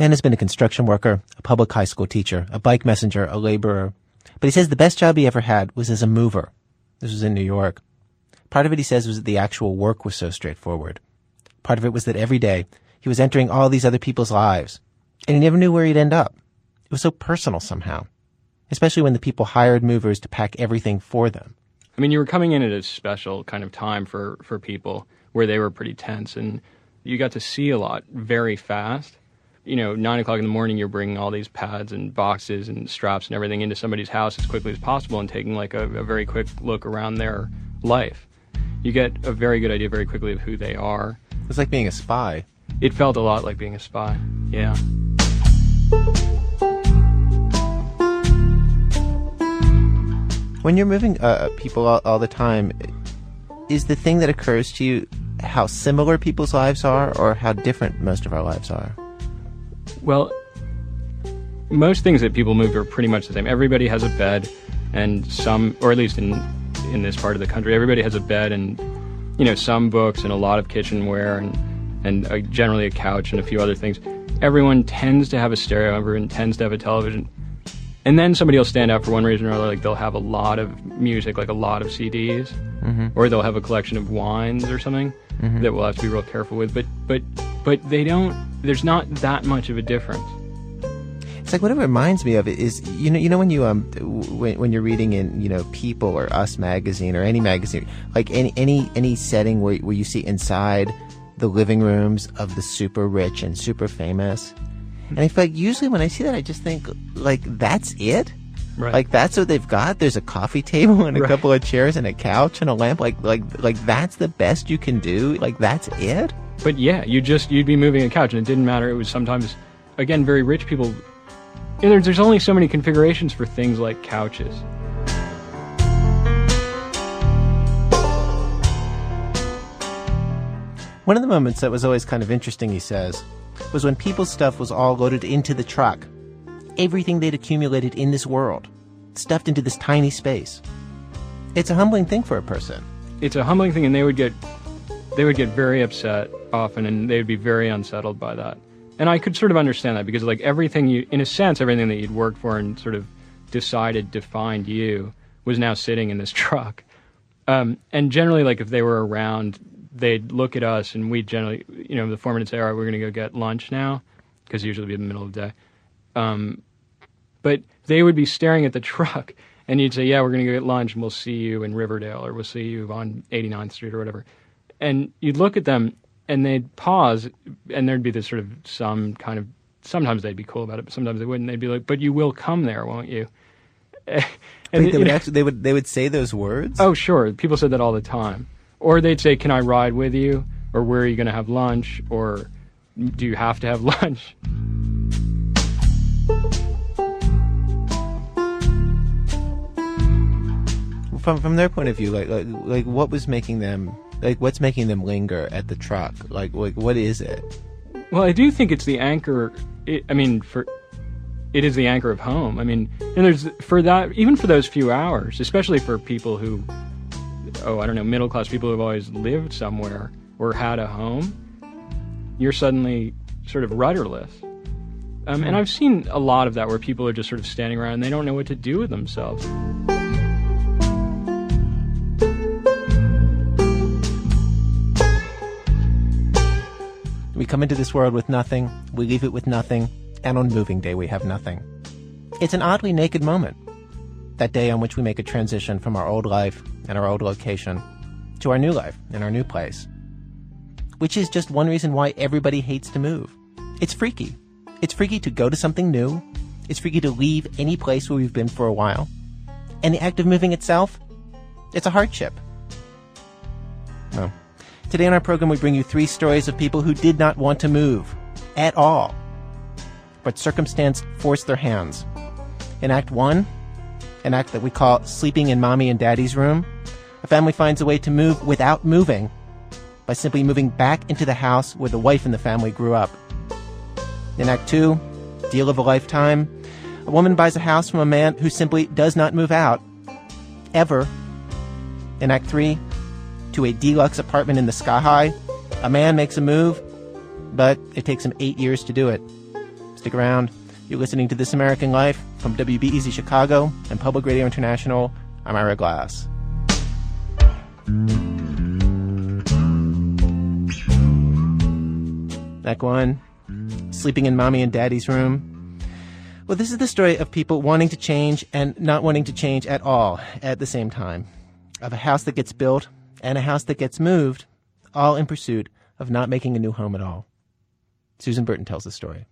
Ben has been a construction worker, a public high school teacher, a bike messenger, a laborer. But he says the best job he ever had was as a mover. This was in New York. Part of it, he says, was that the actual work was so straightforward. Part of it was that every day he was entering all these other people's lives, and he never knew where he'd end up. It was so personal somehow, especially when the people hired movers to pack everything for them. I mean, you were coming in at a special kind of time for, for people where they were pretty tense, and you got to see a lot very fast. You know, nine o'clock in the morning, you're bringing all these pads and boxes and straps and everything into somebody's house as quickly as possible and taking like a, a very quick look around their life. You get a very good idea very quickly of who they are. It's like being a spy. It felt a lot like being a spy. Yeah. When you're moving uh, people all, all the time, is the thing that occurs to you how similar people's lives are or how different most of our lives are? Well, most things that people move are pretty much the same. Everybody has a bed, and some, or at least in in this part of the country, everybody has a bed and you know some books and a lot of kitchenware and and uh, generally a couch and a few other things. Everyone tends to have a stereo. Everyone tends to have a television. And then somebody will stand out for one reason or another, like they'll have a lot of music, like a lot of CDs, mm-hmm. or they'll have a collection of wines or something mm-hmm. that we'll have to be real careful with. But but but they don't. There's not that much of a difference. It's like what it reminds me of is you know you know when you um when, when you're reading in you know People or Us magazine or any magazine like any any any setting where where you see inside the living rooms of the super rich and super famous and I feel like usually when I see that, I just think like that's it. Right. Like that's what they've got. There's a coffee table and a right. couple of chairs and a couch and a lamp. Like like like that's the best you can do. Like that's it. But yeah, you just you'd be moving a couch and it didn't matter. It was sometimes again very rich people. There's, there's only so many configurations for things like couches. One of the moments that was always kind of interesting, he says, was when people's stuff was all loaded into the truck. Everything they'd accumulated in this world, stuffed into this tiny space. It's a humbling thing for a person. It's a humbling thing, and they would get they would get very upset often, and they would be very unsettled by that. And I could sort of understand that because, like everything you, in a sense, everything that you'd worked for and sort of decided defined you was now sitting in this truck. Um, and generally, like if they were around they'd look at us and we'd generally, you know, the foreman would say, all right, we're going to go get lunch now, because usually it'd be in the middle of the day. Um, but they would be staring at the truck and you'd say, yeah, we're going to go get lunch and we'll see you in Riverdale or we'll see you on 89th Street or whatever. And you'd look at them and they'd pause and there'd be this sort of some kind of, sometimes they'd be cool about it, but sometimes they wouldn't. They'd be like, but you will come there, won't you? and they would actually, they would, they would say those words? Oh, sure. People said that all the time. Or they'd say, Can I ride with you? Or where are you going to have lunch? Or do you have to have lunch? From from their point of view, like like, like what was making them like what's making them linger at the truck? Like like what is it? Well, I do think it's the anchor. It, I mean, for it is the anchor of home. I mean, and there's for that even for those few hours, especially for people who oh, I don't know, middle class people who've always lived somewhere or had a home, you're suddenly sort of rudderless. Um, and hmm. I've seen a lot of that where people are just sort of standing around and they don't know what to do with themselves. Come into this world with nothing, we leave it with nothing, and on moving day we have nothing. It's an oddly naked moment. That day on which we make a transition from our old life and our old location to our new life and our new place. Which is just one reason why everybody hates to move. It's freaky. It's freaky to go to something new. It's freaky to leave any place where we've been for a while. And the act of moving itself, it's a hardship. Today on our program we bring you three stories of people who did not want to move at all. But circumstance forced their hands. In Act 1, an act that we call sleeping in mommy and daddy's room, a family finds a way to move without moving by simply moving back into the house where the wife in the family grew up. In Act 2, Deal of a Lifetime, a woman buys a house from a man who simply does not move out, ever. In Act 3, to a deluxe apartment in the sky high, a man makes a move, but it takes him eight years to do it. Stick around. You're listening to This American Life from WBEZ Chicago and Public Radio International. I'm Ira Glass. Act one, sleeping in mommy and daddy's room. Well, this is the story of people wanting to change and not wanting to change at all at the same time. Of a house that gets built and a house that gets moved, all in pursuit of not making a new home at all. Susan Burton tells the story.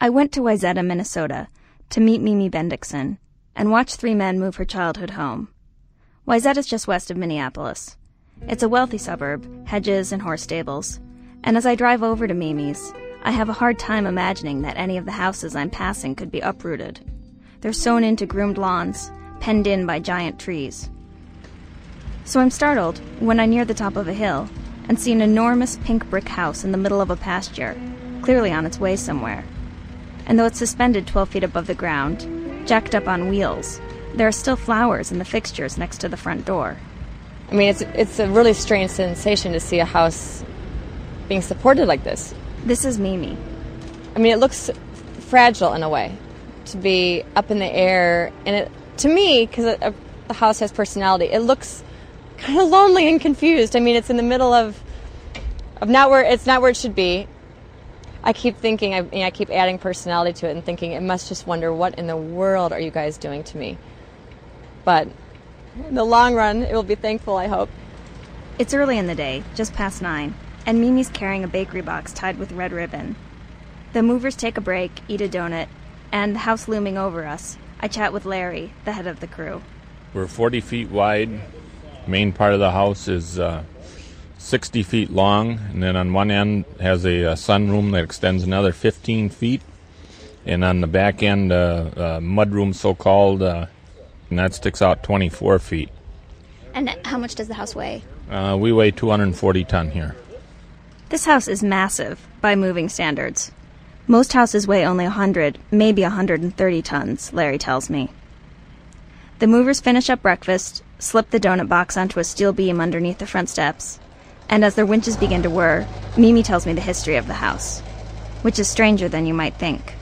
I went to Wayzata, Minnesota, to meet Mimi Bendixson and watch three men move her childhood home. Wayzata's just west of Minneapolis. It's a wealthy suburb, hedges and horse stables. And as I drive over to Mimi's, I have a hard time imagining that any of the houses I'm passing could be uprooted. They're sown into groomed lawns, penned in by giant trees. So I'm startled when I near the top of a hill and see an enormous pink brick house in the middle of a pasture, clearly on its way somewhere. And though it's suspended 12 feet above the ground, jacked up on wheels, there are still flowers in the fixtures next to the front door. I mean, it's, it's a really strange sensation to see a house being supported like this. This is Mimi. I mean, it looks fragile in a way to be up in the air. And it, to me, because uh, the house has personality, it looks kind of lonely and confused. I mean, it's in the middle of of not where it's not where it should be. I keep thinking, I, you know, I keep adding personality to it and thinking it must just wonder what in the world are you guys doing to me. But in the long run, it will be thankful. I hope. It's early in the day, just past nine, and Mimi's carrying a bakery box tied with red ribbon. The movers take a break, eat a donut, and the house looming over us, I chat with Larry, the head of the crew. We're 40 feet wide, main part of the house is uh, 60 feet long, and then on one end has a, a uh, sunroom that extends another 15 feet, and on the back end, uh, uh, mudroom, so-called, uh, and that sticks out 24 feet. And how much does the house weigh? Uh, we weigh 240 ton here. This house is massive by moving standards. Most houses weigh only 100, maybe 130 tons, Larry tells me. The movers finish up breakfast, slip the donut box onto a steel beam underneath the front steps, and as their winches begin to whir, Mimi tells me the history of the house, which is stranger than you might think.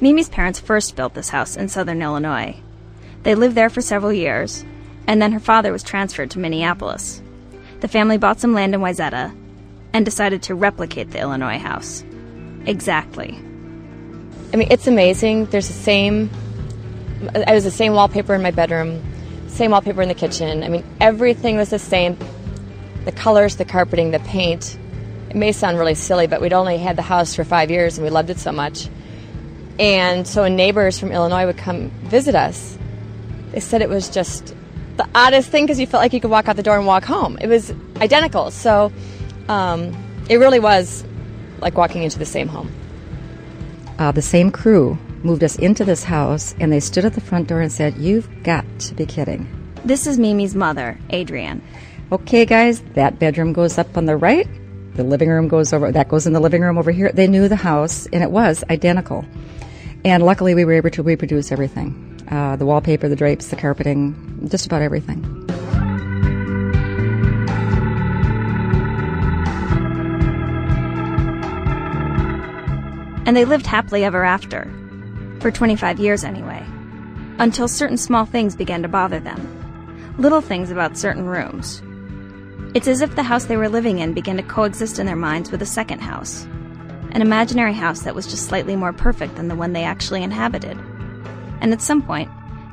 Mimi's parents first built this house in southern Illinois. They lived there for several years, and then her father was transferred to Minneapolis. The family bought some land in Wayzata and decided to replicate the Illinois house. Exactly. I mean, it's amazing. There's the same I was the same wallpaper in my bedroom, same wallpaper in the kitchen. I mean, everything was the same. The colors, the carpeting, the paint. It may sound really silly, but we'd only had the house for five years and we loved it so much. And so when neighbors from Illinois would come visit us, they said it was just the oddest thing because you felt like you could walk out the door and walk home. It was identical. So um, it really was like walking into the same home. Uh, the same crew moved us into this house, and they stood at the front door and said, You've got to be kidding. This is Mimi's mother, Adrienne. Okay, guys, that bedroom goes up on the right. The living room goes over, that goes in the living room over here. They knew the house, and it was identical. And luckily, we were able to reproduce everything uh, the wallpaper, the drapes, the carpeting, just about everything. And they lived happily ever after for 25 years anyway, until certain small things began to bother them. Little things about certain rooms. It's as if the house they were living in began to coexist in their minds with a second house, an imaginary house that was just slightly more perfect than the one they actually inhabited. And at some point,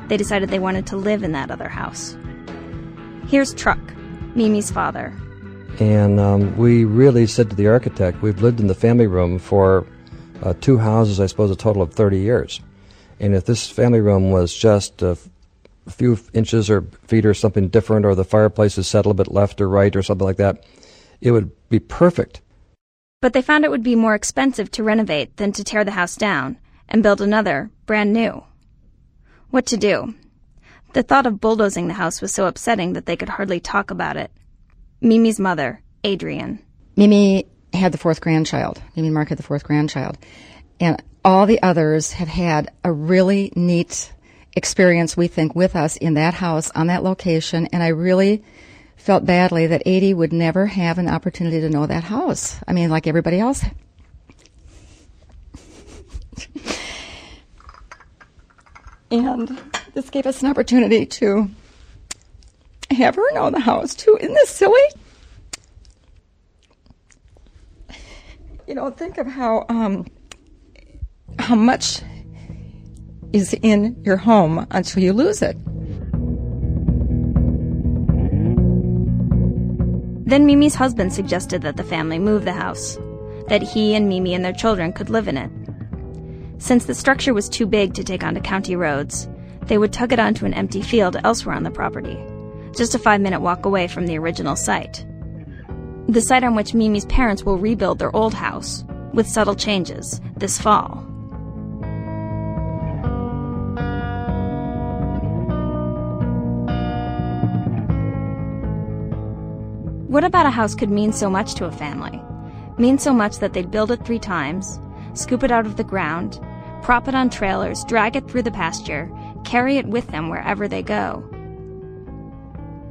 they decided they wanted to live in that other house. Here's Truck, Mimi's father. And um, we really said to the architect, we've lived in the family room for uh, two houses, I suppose, a total of 30 years. And if this family room was just a few inches or feet or something different, or the fireplace is set a little bit left or right or something like that, it would be perfect. But they found it would be more expensive to renovate than to tear the house down and build another, brand new. What to do? The thought of bulldozing the house was so upsetting that they could hardly talk about it. Mimi's mother, Adrian. Mimi had the fourth grandchild. You mean Mark had the fourth grandchild. And all the others have had a really neat experience, we think, with us in that house on that location. And I really felt badly that 80 would never have an opportunity to know that house. I mean, like everybody else. and this gave us an opportunity to have her know the house too. Isn't this silly? You know, think of how um, how much is in your home until you lose it. Then Mimi's husband suggested that the family move the house, that he and Mimi and their children could live in it. Since the structure was too big to take onto county roads, they would tug it onto an empty field elsewhere on the property, just a five minute walk away from the original site. The site on which Mimi's parents will rebuild their old house, with subtle changes, this fall. What about a house could mean so much to a family? Mean so much that they'd build it three times, scoop it out of the ground, prop it on trailers, drag it through the pasture, carry it with them wherever they go.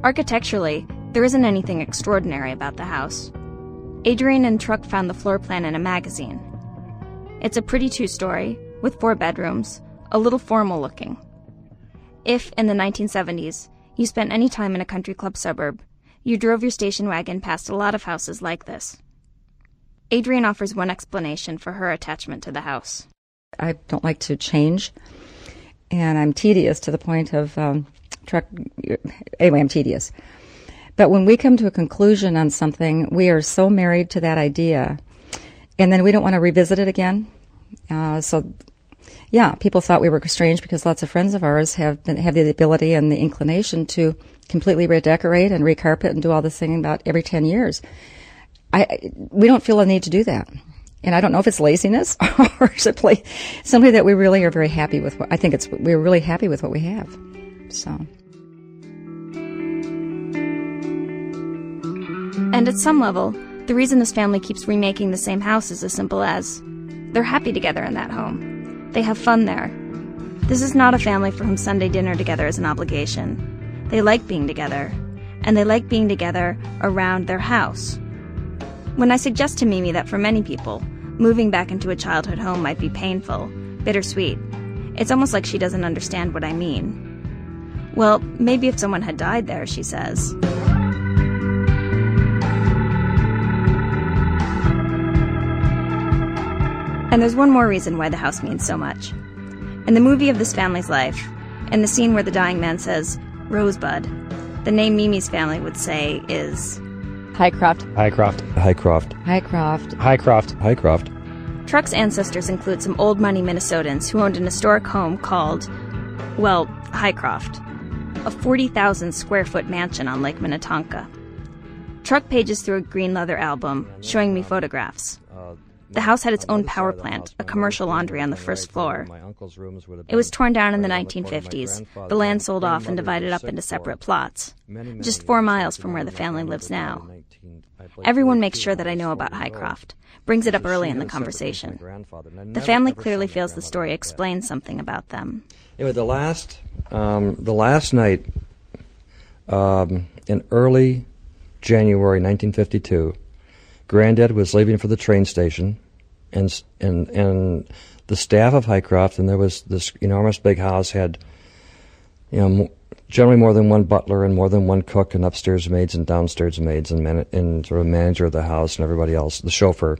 Architecturally, there isn't anything extraordinary about the house. Adrian and Truck found the floor plan in a magazine. It's a pretty two story, with four bedrooms, a little formal looking. If, in the 1970s, you spent any time in a country club suburb, you drove your station wagon past a lot of houses like this. Adrian offers one explanation for her attachment to the house. I don't like to change, and I'm tedious to the point of um, truck. Anyway, I'm tedious. But when we come to a conclusion on something, we are so married to that idea, and then we don't want to revisit it again. Uh, so, yeah, people thought we were strange because lots of friends of ours have been, have the ability and the inclination to completely redecorate and recarpet and do all this thing about every ten years. I we don't feel a need to do that. And I don't know if it's laziness or simply simply that we really are very happy with what I think it's we're really happy with what we have. So And at some level, the reason this family keeps remaking the same house is as simple as they're happy together in that home. They have fun there. This is not a family for whom Sunday dinner together is an obligation. They like being together, and they like being together around their house. When I suggest to Mimi that for many people, moving back into a childhood home might be painful, bittersweet, it's almost like she doesn't understand what I mean. Well, maybe if someone had died there, she says. And there's one more reason why the house means so much. In the movie of this family's life, in the scene where the dying man says, Rosebud, the name Mimi's family would say is Highcroft. Highcroft. Highcroft. Highcroft. Highcroft. Highcroft. Truck's ancestors include some old money Minnesotans who owned an historic home called, well, Highcroft, a 40,000 square foot mansion on Lake Minnetonka. Truck pages through a green leather album showing me photographs. Uh, The house had its own power plant, a commercial laundry on the first floor. It was torn down in the 1950s, the land sold off and divided up into separate plots, just four miles from where the family lives now. Everyone makes sure that I know about Highcroft, brings it up early in the conversation. The family clearly feels the story explains something about them. Anyway, the last, um, the last night um, in early January 1952, Granddad was leaving for the train station, and and and the staff of Highcroft, and there was this enormous big house had, you know, generally more than one butler and more than one cook and upstairs maids and downstairs maids and man- and sort of manager of the house and everybody else, the chauffeur.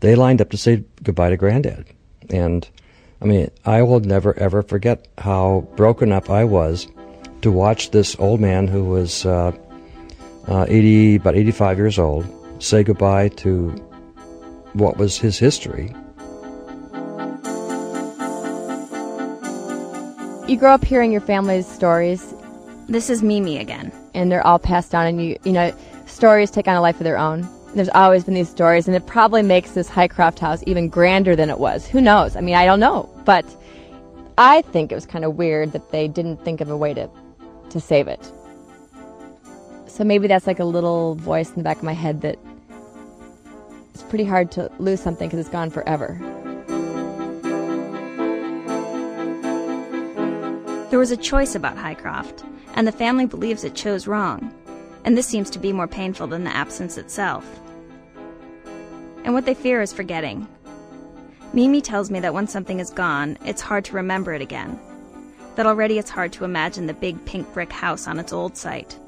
They lined up to say goodbye to Granddad, and I mean, I will never ever forget how broken up I was to watch this old man who was uh, uh, 80, about 85 years old, say goodbye to what was his history. You grow up hearing your family's stories, This is Mimi again. and they're all passed down, and you, you know, stories take on a life of their own. There's always been these stories, and it probably makes this Highcroft house even grander than it was. Who knows? I mean, I don't know, but I think it was kind of weird that they didn't think of a way to, to save it. So maybe that's like a little voice in the back of my head that it's pretty hard to lose something because it's gone forever. There was a choice about Highcroft, and the family believes it chose wrong, and this seems to be more painful than the absence itself. And what they fear is forgetting. Mimi tells me that when something is gone, it's hard to remember it again. that already it's hard to imagine the big pink brick house on its old site.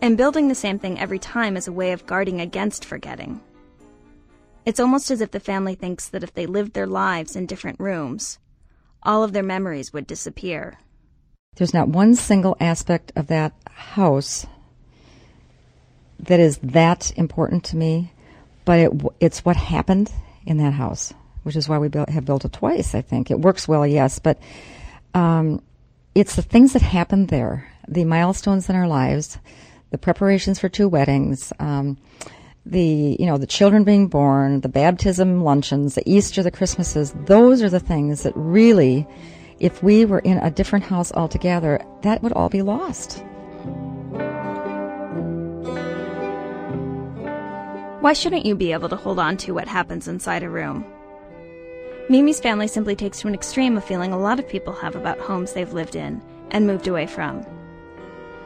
And building the same thing every time is a way of guarding against forgetting. It's almost as if the family thinks that if they lived their lives in different rooms, all of their memories would disappear. There's not one single aspect of that house that is that important to me, but it, it's what happened in that house, which is why we built, have built it twice. I think it works well, yes, but um, it's the things that happened there, the milestones in our lives, the preparations for two weddings, um, the you know the children being born, the baptism luncheons, the Easter, the Christmases. Those are the things that really, if we were in a different house altogether, that would all be lost. Why shouldn't you be able to hold on to what happens inside a room? Mimi's family simply takes to an extreme a feeling a lot of people have about homes they've lived in and moved away from.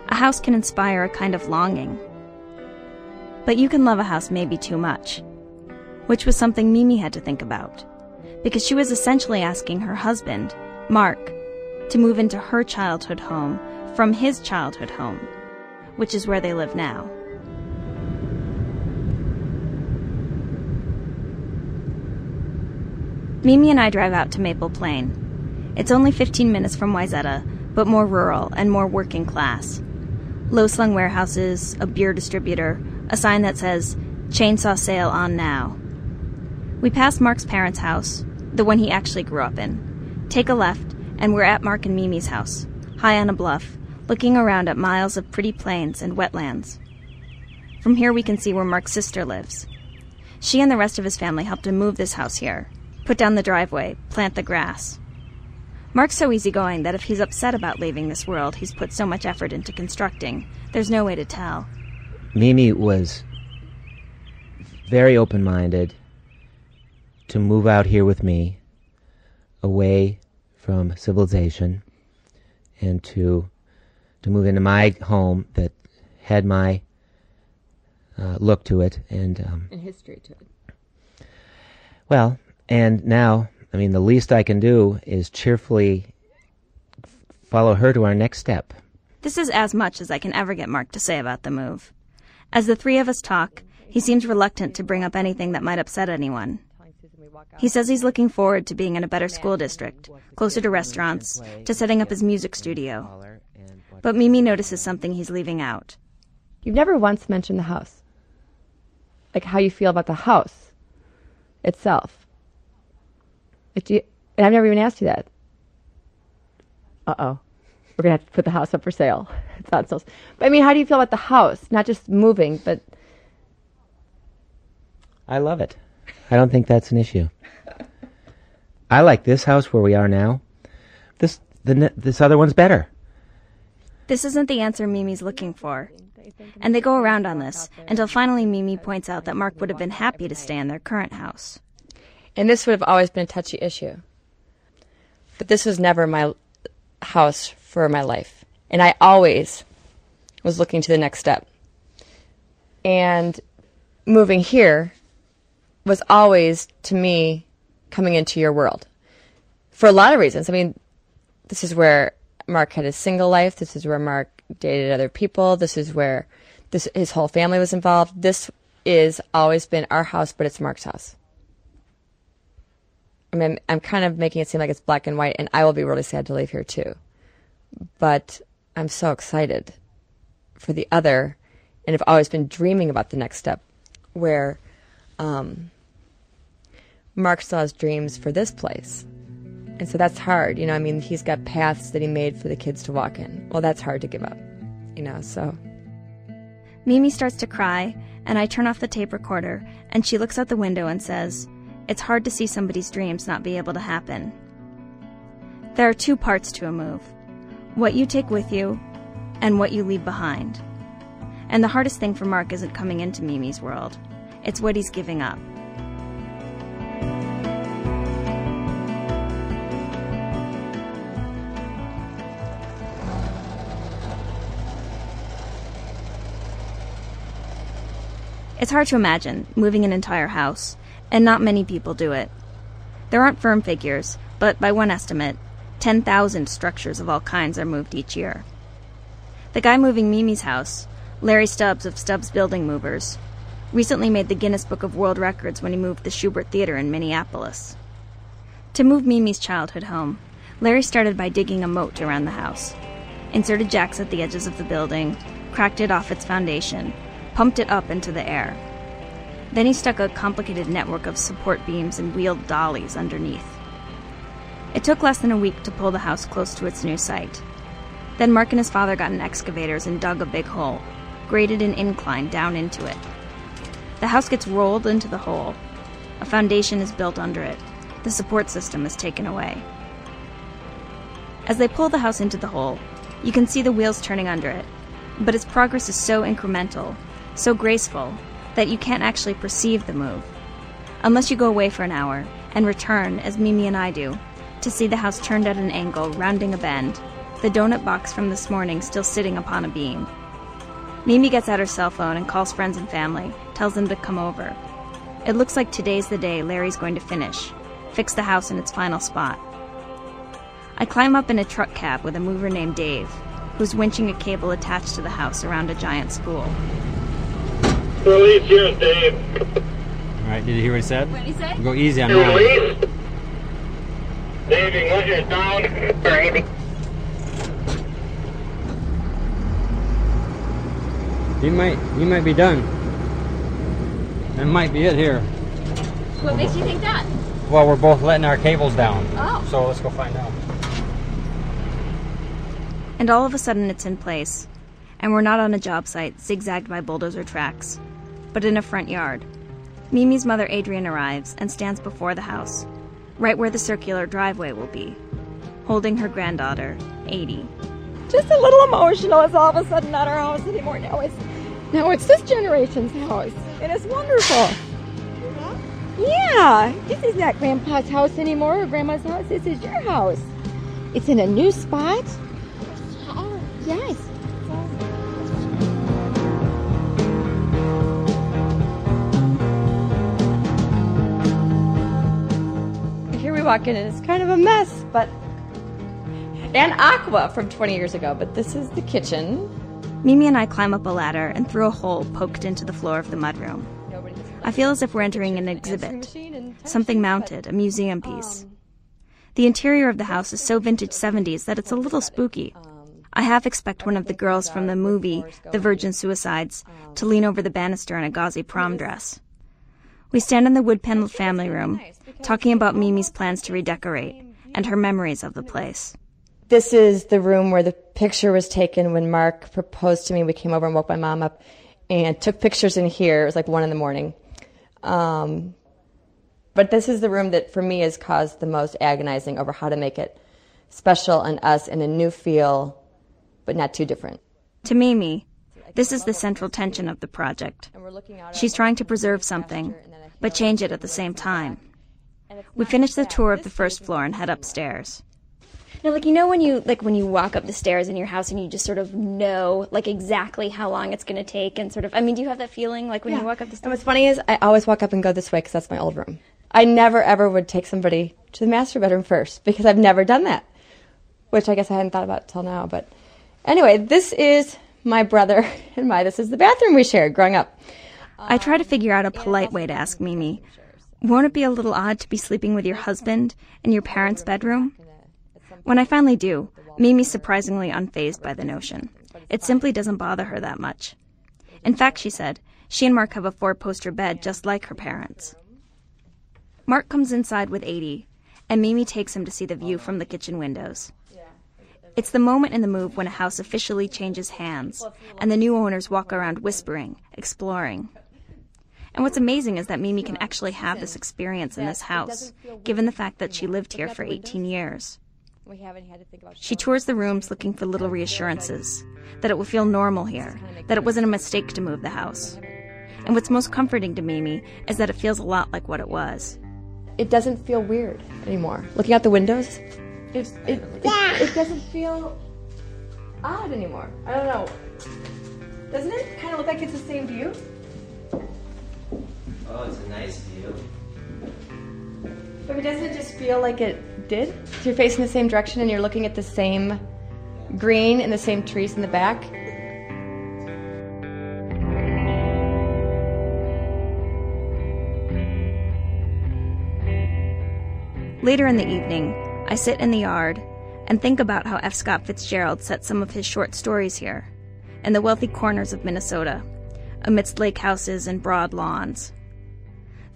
A house can inspire a kind of longing. But you can love a house maybe too much, which was something Mimi had to think about, because she was essentially asking her husband, Mark, to move into her childhood home from his childhood home, which is where they live now. Mimi and I drive out to Maple Plain. It's only 15 minutes from Wayzata, but more rural and more working class. Low slung warehouses, a beer distributor, a sign that says, Chainsaw Sale on Now. We pass Mark's parents' house, the one he actually grew up in. Take a left, and we're at Mark and Mimi's house, high on a bluff, looking around at miles of pretty plains and wetlands. From here, we can see where Mark's sister lives. She and the rest of his family helped him move this house here, put down the driveway, plant the grass. Mark's so easygoing that if he's upset about leaving this world he's put so much effort into constructing, there's no way to tell. Mimi was very open minded to move out here with me, away from civilization, and to to move into my home that had my uh, look to it and um, and history to it. Well, and now, I mean, the least I can do is cheerfully follow her to our next step. This is as much as I can ever get Mark to say about the move. As the three of us talk, he seems reluctant to bring up anything that might upset anyone. He says he's looking forward to being in a better school district, closer to restaurants, to setting up his music studio. But Mimi notices something he's leaving out. You've never once mentioned the house. Like how you feel about the house itself. You, and I've never even asked you that. Uh oh. We're going to have to put the house up for sale. It's not so. But I mean, how do you feel about the house? Not just moving, but. I love it. I don't think that's an issue. I like this house where we are now. This the this other one's better. This isn't the answer Mimi's looking for. And they go around on this until finally Mimi points out that Mark would have been happy to stay in their current house. And this would have always been a touchy issue. But this was never my house for my life. And I always was looking to the next step. And moving here was always, to me, coming into your world. For a lot of reasons. I mean, this is where Mark had his single life. This is where Mark dated other people. This is where this, his whole family was involved. This is always been our house, but it's Mark's house. I mean, I'm kind of making it seem like it's black and white, and I will be really sad to leave here too. But I'm so excited for the other, and I've always been dreaming about the next step, where um, Mark still has dreams for this place. And so that's hard, you know. I mean, he's got paths that he made for the kids to walk in. Well, that's hard to give up, you know. So Mimi starts to cry, and I turn off the tape recorder, and she looks out the window and says, it's hard to see somebody's dreams not be able to happen. There are two parts to a move what you take with you and what you leave behind. And the hardest thing for Mark isn't coming into Mimi's world, it's what he's giving up. It's hard to imagine moving an entire house and not many people do it. There aren't firm figures, but by one estimate, 10,000 structures of all kinds are moved each year. The guy moving Mimi's house, Larry Stubbs of Stubbs Building Movers, recently made the Guinness Book of World Records when he moved the Shubert Theater in Minneapolis. To move Mimi's childhood home, Larry started by digging a moat around the house, inserted jacks at the edges of the building, cracked it off its foundation, pumped it up into the air. Then he stuck a complicated network of support beams and wheeled dollies underneath. It took less than a week to pull the house close to its new site. Then Mark and his father got in excavators and dug a big hole, graded an incline down into it. The house gets rolled into the hole. A foundation is built under it. The support system is taken away. As they pull the house into the hole, you can see the wheels turning under it, but its progress is so incremental, so graceful, that you can't actually perceive the move. Unless you go away for an hour and return, as Mimi and I do, to see the house turned at an angle, rounding a bend, the donut box from this morning still sitting upon a beam. Mimi gets out her cell phone and calls friends and family, tells them to come over. It looks like today's the day Larry's going to finish, fix the house in its final spot. I climb up in a truck cab with a mover named Dave, who's winching a cable attached to the house around a giant spool. Release here, Dave. All right, did you hear what he said? What did he say? Go easy on Release. Ryan. Dave, English is down. Right. You might, you might be done. That might be it here. What makes you think that? Well, we're both letting our cables down. Oh. So let's go find out. And all of a sudden it's in place, and we're not on a job site zigzagged by bulldozer tracks, but in a front yard. Mimi's mother Adrian arrives and stands before the house, right where the circular driveway will be, holding her granddaughter, 80. just a little emotional. It's all of a sudden not our house anymore. Now it's now it's this generation's house, and it's wonderful. Yeah, this is not Grandpa's house anymore or Grandma's house. This is your house. It's in a new spot. Here we walk in, and it's kind of a mess, but. And Aqua from 20 years ago, but this is the kitchen. Mimi and I climb up a ladder and through a hole poked into the floor of the mudroom. I feel as if we're entering an exhibit, something mounted, a museum piece. Um, the interior of the house is so vintage 70s that it's a little spooky. I half expect one of the girls from the movie The Virgin Suicides to lean over the banister in a gauzy prom dress. We stand in the wood paneled family room, talking about Mimi's plans to redecorate and her memories of the place. This is the room where the picture was taken when Mark proposed to me. We came over and woke my mom up and took pictures in here. It was like one in the morning. Um, but this is the room that for me has caused the most agonizing over how to make it special and us in a new feel, but not too different. To Mimi, this is the central tension of the project. She's trying to preserve something, but change it at the same time. We finish the tour of the first floor and head upstairs. Now, like you know when you like when you walk up the stairs in your house and you just sort of know like exactly how long it's going to take and sort of. I mean, do you have that feeling like when you walk up the stairs? And stairs? what's funny is I always walk up and go this way because that's my old room. I never ever would take somebody to the master bedroom first because I've never done that, which I guess I hadn't thought about till now. But anyway, this is my brother and my. This is the bathroom we shared growing up. I try to figure out a polite way to ask Mimi. Won't it be a little odd to be sleeping with your husband in your parents' bedroom? When I finally do, Mimi's surprisingly unfazed by the notion. It simply doesn't bother her that much. In fact, she said, she and Mark have a four poster bed just like her parents. Mark comes inside with 80, and Mimi takes him to see the view from the kitchen windows. It's the moment in the move when a house officially changes hands, and the new owners walk around whispering, exploring. And what's amazing is that Mimi can actually have this experience in this house, given the fact that she lived here for 18 years. She tours the rooms looking for little reassurances that it will feel normal here, that it wasn't a mistake to move the house. And what's most comforting to Mimi is that it feels a lot like what it was. It doesn't feel weird anymore. Looking out the windows, it it, it, it doesn't feel odd anymore. I don't know. Doesn't it kind of look like it's the same view? Oh, it's a nice view. But doesn't it just feel like it did? You're facing the same direction and you're looking at the same green and the same trees in the back. Later in the evening, I sit in the yard and think about how F. Scott Fitzgerald set some of his short stories here, in the wealthy corners of Minnesota, amidst lake houses and broad lawns.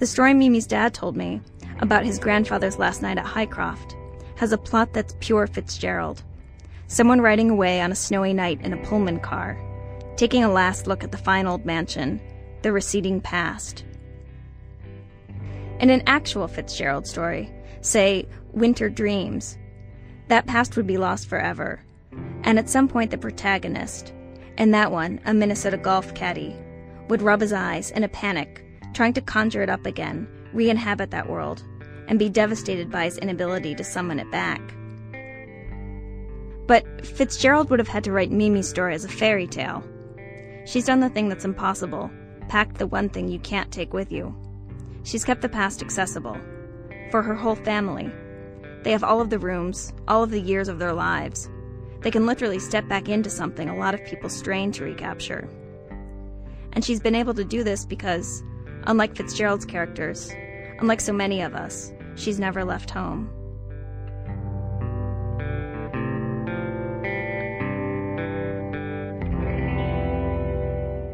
The story Mimi's dad told me about his grandfather's last night at Highcroft has a plot that's pure Fitzgerald. Someone riding away on a snowy night in a Pullman car, taking a last look at the fine old mansion, the receding past. In an actual Fitzgerald story, say, Winter Dreams, that past would be lost forever. And at some point, the protagonist, in that one, a Minnesota golf caddy, would rub his eyes in a panic, trying to conjure it up again, re inhabit that world, and be devastated by his inability to summon it back. But Fitzgerald would have had to write Mimi's story as a fairy tale. She's done the thing that's impossible, packed the one thing you can't take with you. She's kept the past accessible for her whole family. They have all of the rooms, all of the years of their lives. They can literally step back into something a lot of people strain to recapture. And she's been able to do this because, unlike Fitzgerald's characters, unlike so many of us, she's never left home.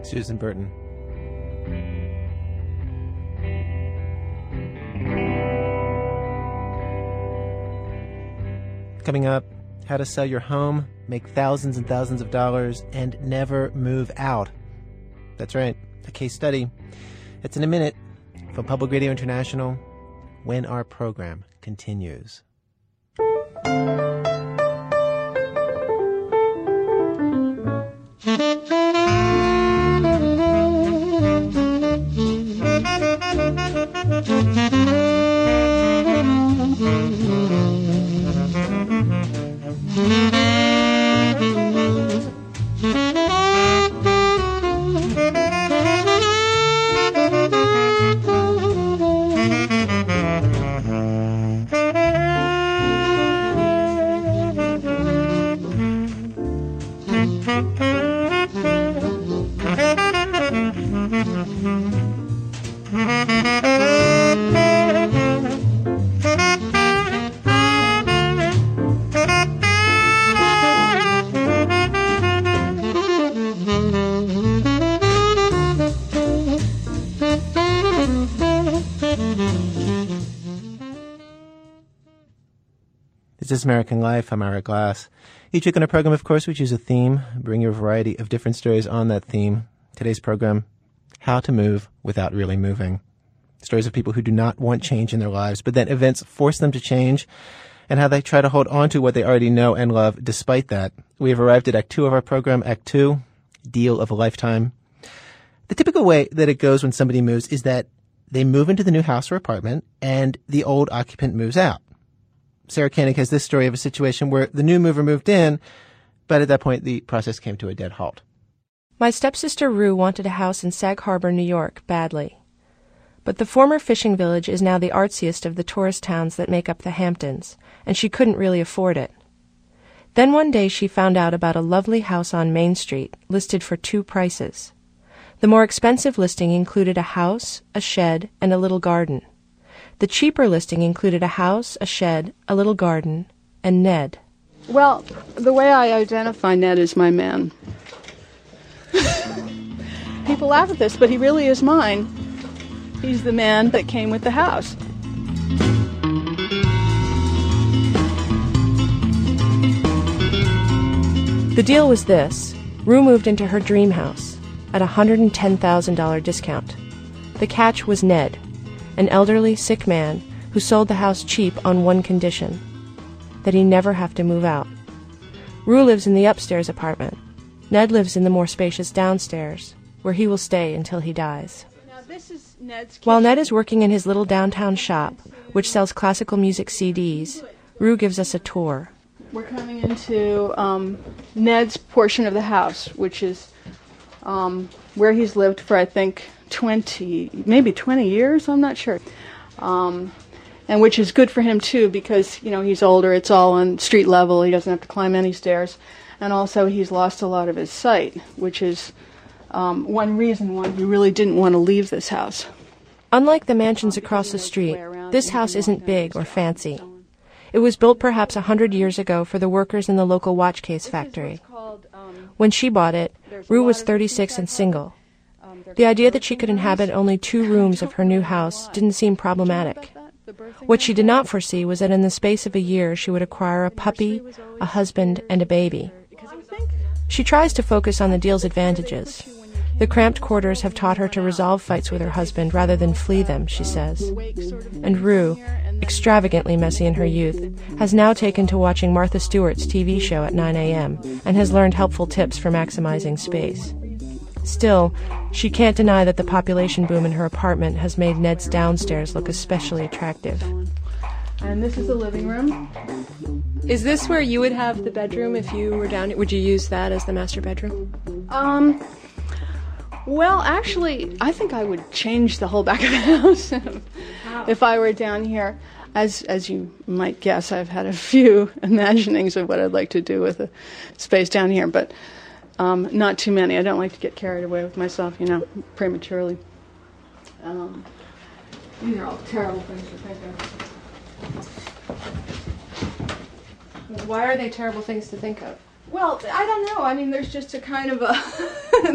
Susan Burton. Coming up, how to sell your home, make thousands and thousands of dollars, and never move out. That's right, a case study. It's in a minute from Public Radio International when our program continues. This is American Life. I'm Ira Glass. Each week on our program, of course, we choose a theme, bring you a variety of different stories on that theme. Today's program, How to Move Without Really Moving. Stories of people who do not want change in their lives, but then events force them to change, and how they try to hold on to what they already know and love despite that. We have arrived at Act Two of our program, Act Two, Deal of a Lifetime. The typical way that it goes when somebody moves is that they move into the new house or apartment, and the old occupant moves out. Sarah Koenig has this story of a situation where the new mover moved in, but at that point the process came to a dead halt. My stepsister Rue wanted a house in Sag Harbor, New York, badly. But the former fishing village is now the artsiest of the tourist towns that make up the Hamptons, and she couldn't really afford it. Then one day she found out about a lovely house on Main Street, listed for two prices. The more expensive listing included a house, a shed, and a little garden. The cheaper listing included a house, a shed, a little garden, and Ned. Well, the way I identify Ned is my man. People laugh at this, but he really is mine. He's the man that came with the house. The deal was this Rue moved into her dream house at a $110,000 discount. The catch was Ned, an elderly, sick man who sold the house cheap on one condition that he never have to move out. Rue lives in the upstairs apartment. Ned lives in the more spacious downstairs, where he will stay until he dies. Now, this is Ned's While Ned is working in his little downtown shop, which sells classical music CDs, Rue gives us a tour. We're coming into um, Ned's portion of the house, which is um, where he's lived for, I think, 20, maybe 20 years, I'm not sure. Um, and which is good for him too because you know he's older. It's all on street level. He doesn't have to climb any stairs, and also he's lost a lot of his sight, which is um, one reason why he really didn't want to leave this house. Unlike the mansions across the street, this house isn't big or fancy. It was built perhaps a hundred years ago for the workers in the local watch case factory. When she bought it, Rue was 36 and single. The idea that she could inhabit only two rooms of her new house didn't seem problematic. What she did not foresee was that in the space of a year she would acquire a puppy, a husband, and a baby. She tries to focus on the deal's advantages. The cramped quarters have taught her to resolve fights with her husband rather than flee them, she says. And Rue, extravagantly messy in her youth, has now taken to watching Martha Stewart's TV show at 9 a.m. and has learned helpful tips for maximizing space. Still, she can't deny that the population boom in her apartment has made Ned's downstairs look especially attractive. And this is the living room. Is this where you would have the bedroom if you were down? Would you use that as the master bedroom? Um, well, actually, I think I would change the whole back of the house if I were down here. As as you might guess, I've had a few imaginings of what I'd like to do with a space down here, but um, not too many. I don't like to get carried away with myself, you know, prematurely. Um, these are all terrible things to think of. Why are they terrible things to think of? Well, I don't know. I mean, there's just a kind of a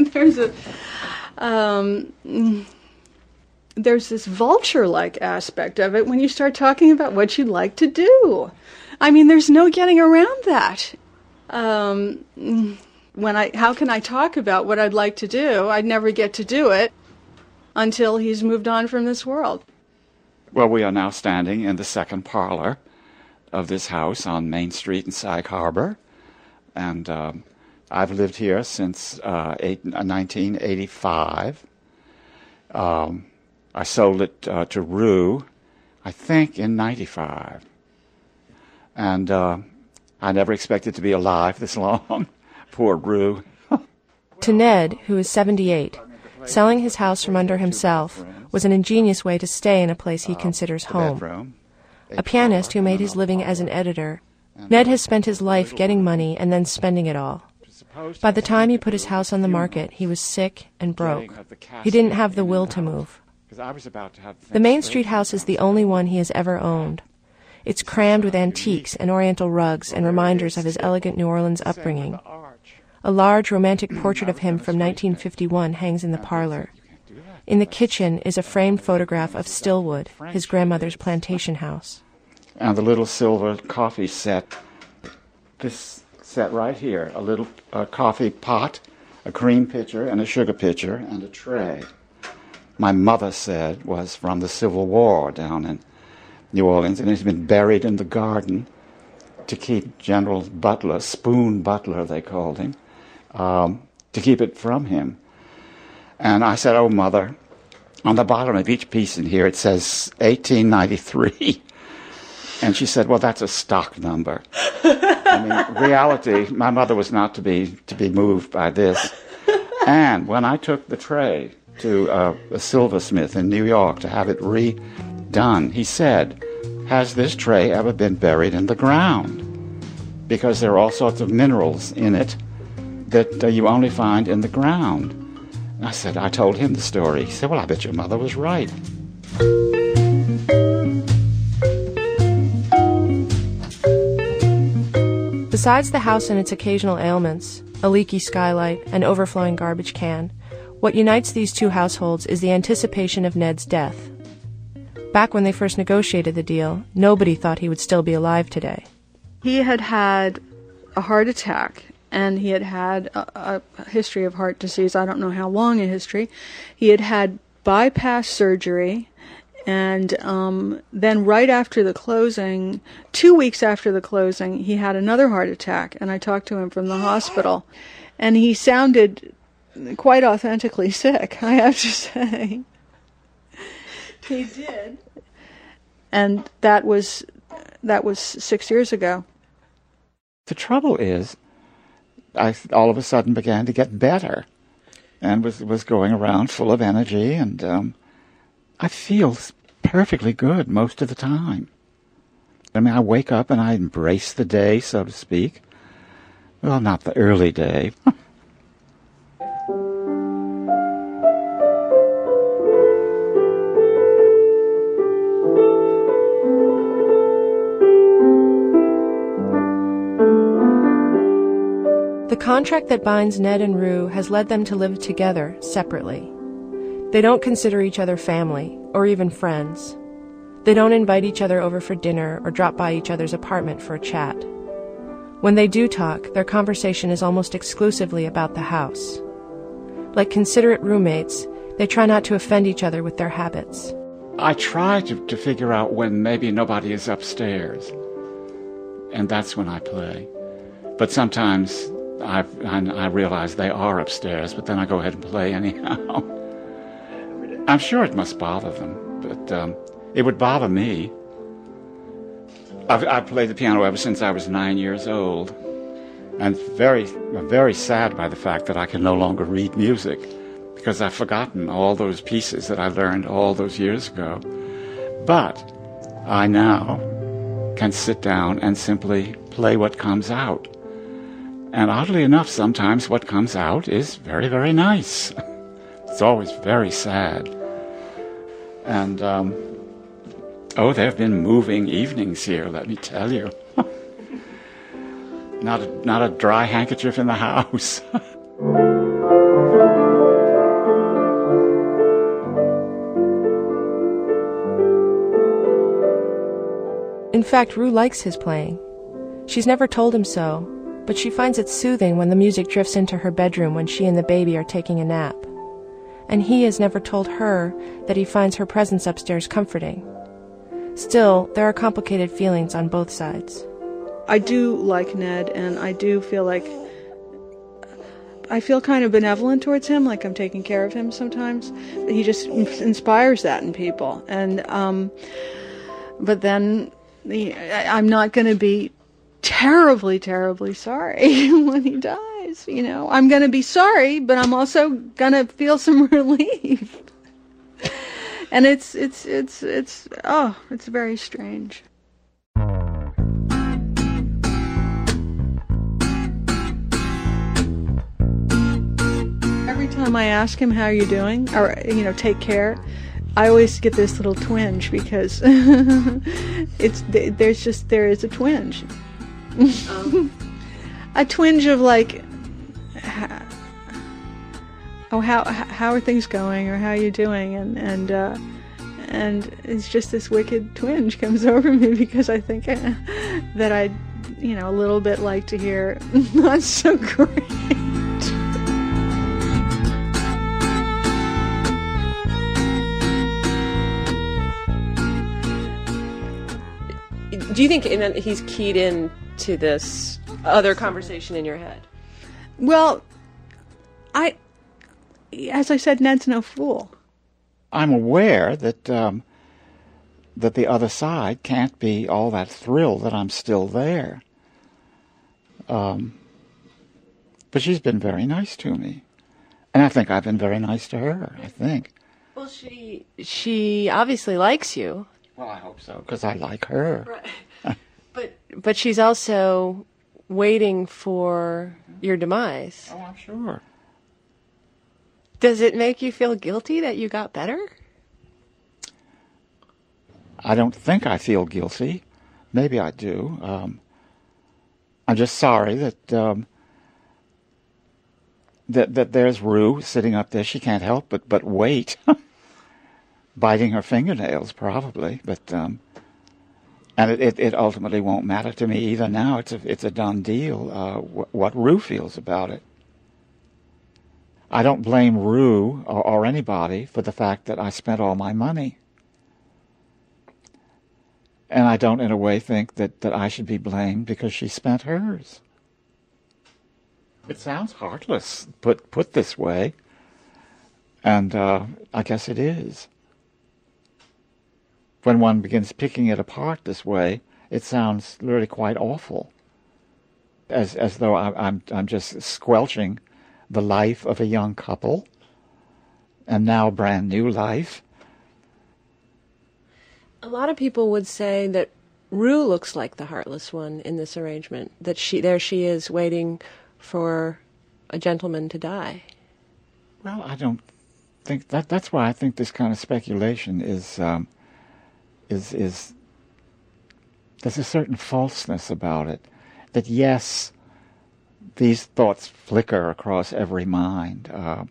there's a um, there's this vulture-like aspect of it when you start talking about what you'd like to do. I mean, there's no getting around that. Um, when I how can I talk about what I'd like to do? I'd never get to do it until he's moved on from this world. Well, we are now standing in the second parlor of this house on Main Street in Sag Harbor and um, I've lived here since uh, eight, 1985. Um, I sold it uh, to Rue, I think, in 95. And uh, I never expected to be alive this long. Poor Rue. to Ned, who is 78, selling his house from under himself was an ingenious way to stay in a place he considers home. A pianist who made his living as an editor Ned has spent his life getting money and then spending it all. By the time he put his house on the market, he was sick and broke. He didn't have the will to move. The Main Street house is the only one he has ever owned. It's crammed with antiques and oriental rugs and reminders of his elegant New Orleans upbringing. A large romantic portrait of him from 1951 hangs in the parlor. In the kitchen is a framed photograph of Stillwood, his grandmother's plantation house and the little silver coffee set. This set right here, a little uh, coffee pot, a cream pitcher, and a sugar pitcher, and a tray. My mother said was from the Civil War down in New Orleans, and it had been buried in the garden to keep General Butler, Spoon Butler, they called him, um, to keep it from him. And I said, Oh, mother, on the bottom of each piece in here it says 1893. And she said, "Well, that's a stock number." I mean, reality. My mother was not to be to be moved by this. And when I took the tray to uh, a silversmith in New York to have it redone, he said, "Has this tray ever been buried in the ground?" Because there are all sorts of minerals in it that uh, you only find in the ground. And I said, I told him the story. He said, "Well, I bet your mother was right." Besides the house and its occasional ailments, a leaky skylight, an overflowing garbage can, what unites these two households is the anticipation of Ned's death. Back when they first negotiated the deal, nobody thought he would still be alive today. He had had a heart attack and he had had a, a, history of heart disease. I don't know how long a history. He had had bypass surgery and um, then, right after the closing, two weeks after the closing, he had another heart attack. And I talked to him from the hospital. And he sounded quite authentically sick, I have to say. he did. And that was that was six years ago. The trouble is, I all of a sudden began to get better, and was was going around full of energy, and um, I feel perfectly good most of the time. I mean, I wake up and I embrace the day, so to speak. Well, not the early day. The contract that binds Ned and Rue has led them to live together separately. They don't consider each other family or even friends. They don't invite each other over for dinner or drop by each other's apartment for a chat. When they do talk, their conversation is almost exclusively about the house. Like considerate roommates, they try not to offend each other with their habits. I try to, to figure out when maybe nobody is upstairs, and that's when I play. But sometimes I, I, I realize they are upstairs, but then I go ahead and play anyhow. I'm sure it must bother them, but um, it would bother me. I've, I've played the piano ever since I was nine years old, and very, very sad by the fact that I can no longer read music because I've forgotten all those pieces that I learned all those years ago. But I now can sit down and simply play what comes out. And oddly enough, sometimes what comes out is very, very nice. it's always very sad. And, um, oh, there have been moving evenings here, let me tell you. not, a, not a dry handkerchief in the house. In fact, Rue likes his playing. She's never told him so, but she finds it soothing when the music drifts into her bedroom when she and the baby are taking a nap. And he has never told her that he finds her presence upstairs comforting. Still, there are complicated feelings on both sides. I do like Ned, and I do feel like I feel kind of benevolent towards him, like I'm taking care of him sometimes. He just inspires that in people, and um, but then I'm not going to be terribly, terribly sorry when he dies. You know, I'm going to be sorry, but I'm also going to feel some relief. and it's it's it's it's oh, it's very strange. Every time I ask him how you're doing, or you know, take care, I always get this little twinge because it's there's just there is a twinge, um. a twinge of like, oh how how are things going or how are you doing and and uh, and it's just this wicked twinge comes over me because I think that I you know a little bit like to hear not so great. Do you think he's keyed in to this other conversation in your head? Well, I, as I said, Ned's no fool. I'm aware that um, that the other side can't be all that thrilled that I'm still there. Um, but she's been very nice to me, and I think I've been very nice to her. I think. Well, she she obviously likes you. Well, I hope so because I like her. Right. but but she's also waiting for your demise. Oh, I'm sure. Does it make you feel guilty that you got better? I don't think I feel guilty. Maybe I do. Um, I'm just sorry that um, that that there's Rue sitting up there. She can't help but but wait. biting her fingernails, probably. But um, and it, it, it, ultimately won't matter to me either. Now it's a it's a done deal. Uh, wh- what Rue feels about it. I don't blame Rue or, or anybody for the fact that I spent all my money. And I don't, in a way, think that, that I should be blamed because she spent hers. It sounds heartless, put put this way, and uh, I guess it is when one begins picking it apart this way, it sounds really quite awful. As as though I, I'm I'm just squelching the life of a young couple, and now brand new life. A lot of people would say that Rue looks like the heartless one in this arrangement. That she there she is waiting for a gentleman to die. Well, I don't think that. That's why I think this kind of speculation is um, is is there's a certain falseness about it. That yes, these thoughts flicker across every mind, uh,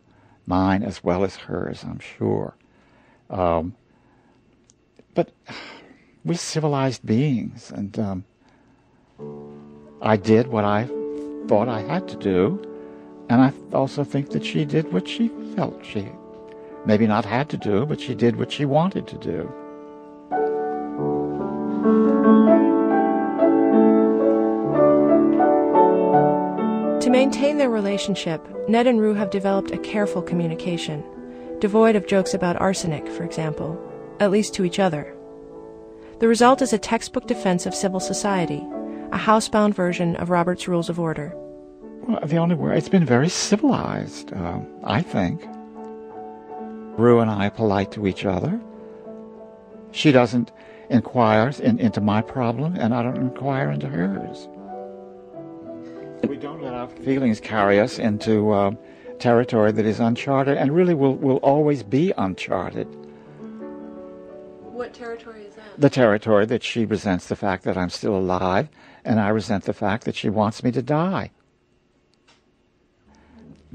mine as well as hers, I'm sure. Um, but we're civilized beings, and um, I did what I thought I had to do, and I also think that she did what she felt she maybe not had to do, but she did what she wanted to do. To maintain their relationship, Ned and Rue have developed a careful communication, devoid of jokes about arsenic, for example, at least to each other. The result is a textbook defense of civil society, a housebound version of Robert's Rules of Order. Well, the only it's been very civilized, uh, I think. Rue and I are polite to each other. She doesn't inquire in, into my problem, and I don't inquire into hers. We don't let our feelings carry us into uh, territory that is uncharted and really will, will always be uncharted. What territory is that? The territory that she resents the fact that I'm still alive, and I resent the fact that she wants me to die.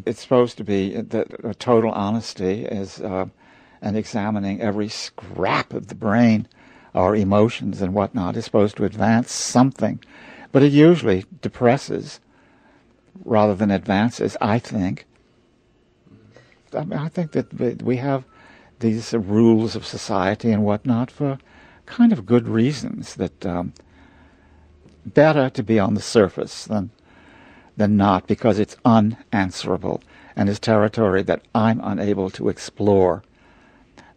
It's supposed to be that total honesty is uh, and examining every scrap of the brain or emotions and whatnot is supposed to advance something, but it usually depresses rather than advances. I think. I, mean, I think that we have these rules of society and whatnot for kind of good reasons. That um, better to be on the surface than than not because it's unanswerable and is territory that I'm unable to explore.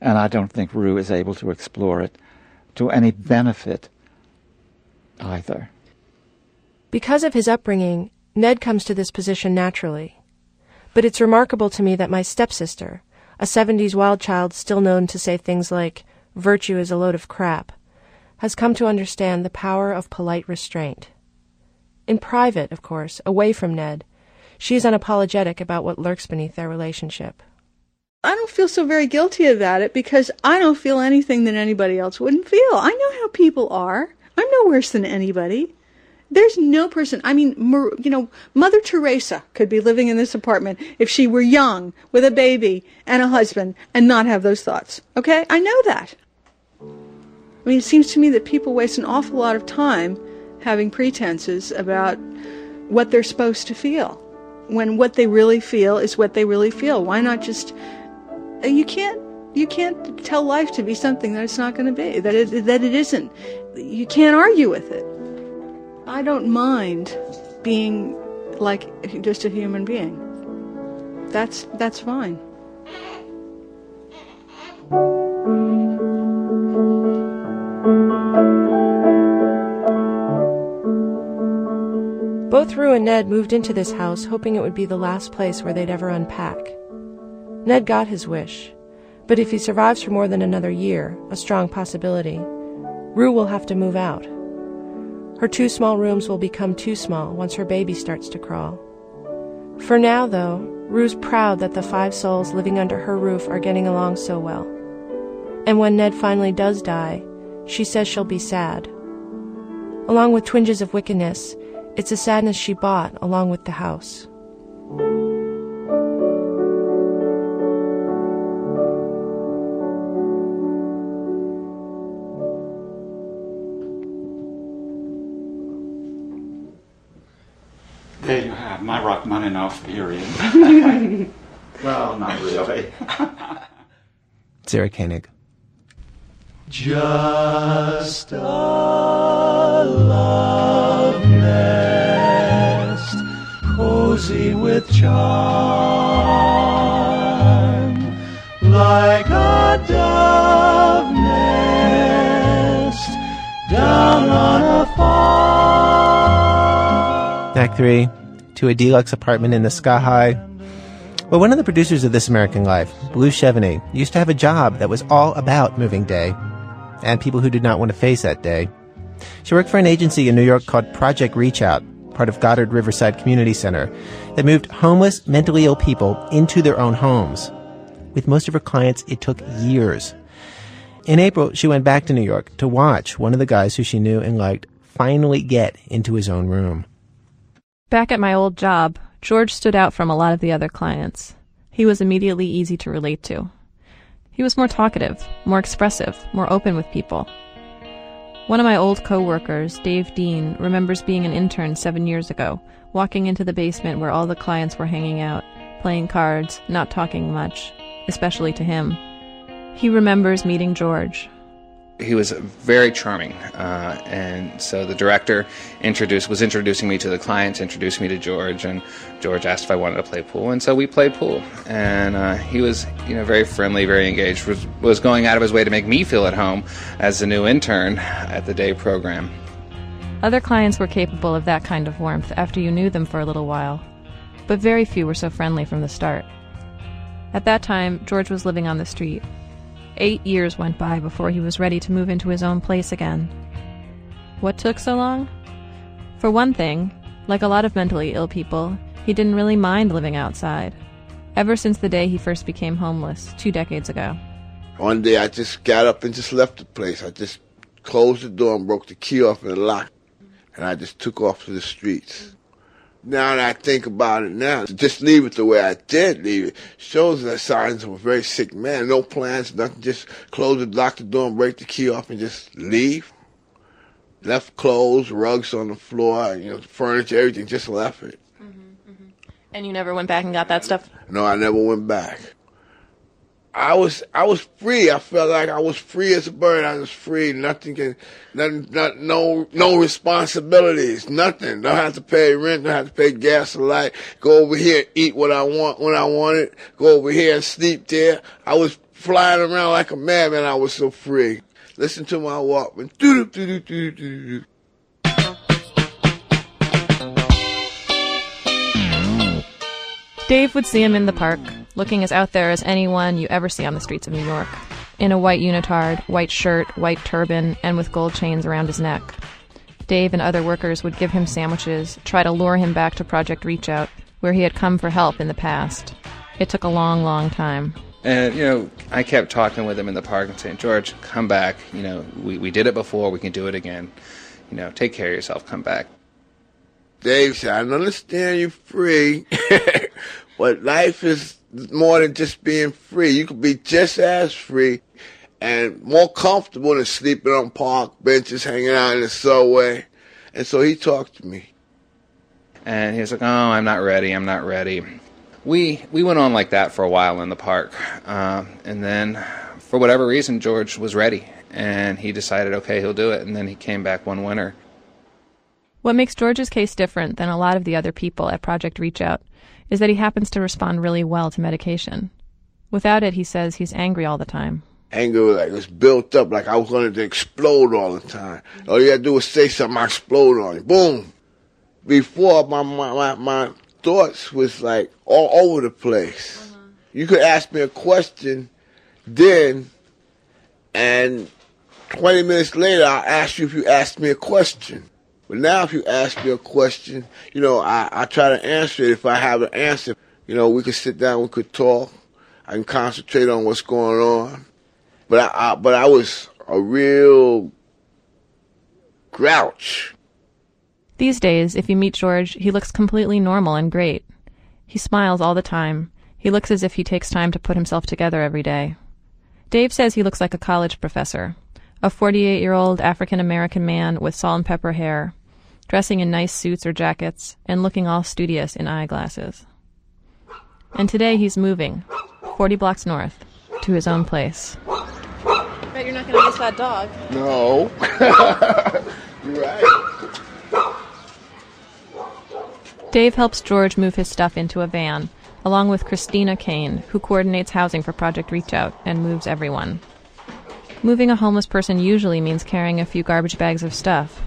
And I don't think Rue is able to explore it to any benefit either. Because of his upbringing, Ned comes to this position naturally. But it's remarkable to me that my stepsister, a 70s wild child still known to say things like, virtue is a load of crap, has come to understand the power of polite restraint. In private, of course, away from Ned, she is unapologetic about what lurks beneath their relationship. I don't feel so very guilty about it because I don't feel anything that anybody else wouldn't feel. I know how people are. I'm no worse than anybody. There's no person, I mean, you know, Mother Teresa could be living in this apartment if she were young, with a baby and a husband, and not have those thoughts. Okay? I know that. I mean, it seems to me that people waste an awful lot of time having pretenses about what they're supposed to feel when what they really feel is what they really feel. Why not just you can't you can't tell life to be something that it's not going to be that it that it isn't. You can't argue with it. I don't mind being like just a human being. That's that's fine. Both Rue and Ned moved into this house hoping it would be the last place where they'd ever unpack. Ned got his wish, but if he survives for more than another year, a strong possibility, Rue will have to move out. Her two small rooms will become too small once her baby starts to crawl. For now, though, Rue's proud that the five souls living under her roof are getting along so well. And when Ned finally does die, she says she'll be sad. Along with twinges of wickedness, it's a sadness she bought along with the house. There you have my Rachmaninoff period. well, not really. Sarah Koenig. Just a love nest, cozy with charm, like a dove nest down on a farm. Act 3 To a deluxe apartment in the sky high. Well, one of the producers of This American Life, Blue Chevigny, used to have a job that was all about moving day. and people who did not want to face that day. She worked for an agency in New York called Project Reach Out, part of Goddard Riverside Community Center, that moved homeless, mentally ill people into their own homes. With most of her clients, it took years. In April, she went back to New York to watch one of the guys who she knew and liked finally get into his own room. Back at my old job, George stood out from a lot of the other clients. He was immediately easy to relate to. He was more talkative, more expressive, more open with people. One of my old coworkers, Dave Dean, remembers being an intern seven years ago, walking into the basement where all the clients were hanging out, playing cards, not talking much, especially to him. He remembers meeting George. He was very charming, uh, and so the director introduced was introducing me to the clients, introduced me to George, and George asked if I wanted to play pool, and so we played pool. And uh, he was, you know, very friendly, very engaged. Was was going out of his way to make me feel at home as the new intern at the day program. Other clients were capable of that kind of warmth after you knew them for a little while, but very few were so friendly from the start. At that time, George was living on the street. Eight years went by before he was ready to move into his own place again. What took so long? For one thing, like a lot of mentally ill people, he didn't really mind living outside. Ever since the day he first became homeless, two decades ago. One day I just got up and just left the place. I just closed the door and broke the key off and locked. And I just took off to the streets. Now that I think about it now, just leave it the way I did leave it shows the signs of a very sick man. No plans, nothing. Just close it, lock the door, and break the key off, and just leave. Left clothes, rugs on the floor, you know, furniture, everything. Just left it. Mm-hmm, mm-hmm. And you never went back and got that stuff? No, I never went back. I was I was free. I felt like I was free as a bird. I was free. Nothing can, nothing, not, no no responsibilities. Nothing. Don't have to pay rent. Don't have to pay gas or light. Go over here, eat what I want when I want it. Go over here and sleep there. I was flying around like a madman. I was so free. Listen to my Walkman. Dave would see him in the park, looking as out there as anyone you ever see on the streets of New York. In a white unitard, white shirt, white turban, and with gold chains around his neck. Dave and other workers would give him sandwiches, try to lure him back to Project Reach Out, where he had come for help in the past. It took a long, long time. And you know, I kept talking with him in the park and saying, "George, come back. You know, we we did it before. We can do it again. You know, take care of yourself. Come back." Dave said, I understand you're free, but life is more than just being free. You could be just as free and more comfortable than sleeping on park benches, hanging out in the subway. And so he talked to me. And he was like, "Oh, I'm not ready. I'm not ready." We we went on like that for a while in the park, uh, and then for whatever reason, George was ready, and he decided, okay, he'll do it. And then he came back one winter. What makes George's case different than a lot of the other people at Project Reach Out is that he happens to respond really well to medication. Without it, he says he's angry all the time. Anger was like was built up, like I was going to explode all the time. All you gotta do is say something, I explode on you. Boom. Before my my my, my thoughts was like all over the place. Uh-huh. You could ask me a question then, and 20 minutes later, I'll ask you if you asked me a question. But now, if you ask me a question, you know, I, I try to answer it. If I have an answer, you know, we could sit down, we could talk. I can concentrate on what's going on. But I, I but I was a real grouch. These days, if you meet George, he looks completely normal and great. He smiles all the time. He looks as if he takes time to put himself together every day. Dave says he looks like a college professor, a 48 year old African American man with salt and pepper hair, dressing in nice suits or jackets, and looking all studious in eyeglasses. And today he's moving, 40 blocks north, to his own place. Bet you're not gonna miss that dog. No. You're right. Dave helps George move his stuff into a van, along with Christina Kane, who coordinates housing for Project Reach Out and moves everyone. Moving a homeless person usually means carrying a few garbage bags of stuff.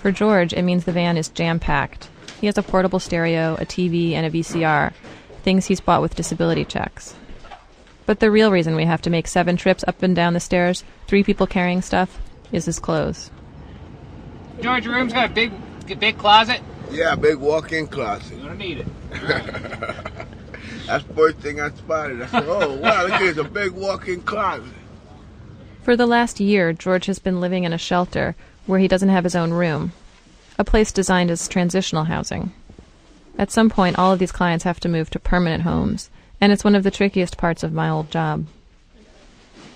For George, it means the van is jam packed. He has a portable stereo, a TV, and a VCR, things he's bought with disability checks. But the real reason we have to make seven trips up and down the stairs, three people carrying stuff, is his clothes. George, your room's got a big, big closet. Yeah, big walk-in closet. You're gonna need it. That's the first thing I spotted. I said, "Oh wow, look at a big walk-in closet." For the last year, George has been living in a shelter where he doesn't have his own room, a place designed as transitional housing. At some point, all of these clients have to move to permanent homes, and it's one of the trickiest parts of my old job.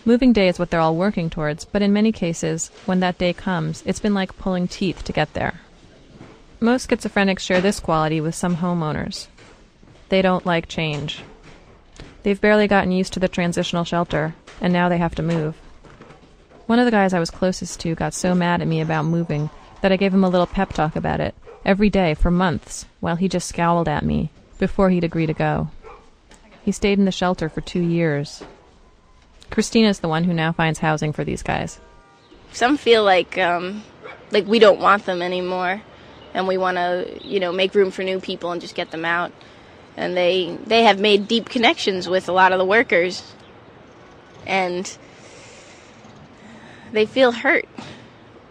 Moving day is what they're all working towards, but in many cases, when that day comes, it's been like pulling teeth to get there. Most schizophrenics share this quality with some homeowners. They don't like change. They've barely gotten used to the transitional shelter, and now they have to move. One of the guys I was closest to got so mad at me about moving that I gave him a little pep talk about it every day for months while he just scowled at me before he'd agree to go. He stayed in the shelter for two years. Christina's the one who now finds housing for these guys. Some feel like um, like we don't want them anymore, and we want to you know make room for new people and just get them out. And they they have made deep connections with a lot of the workers, and they feel hurt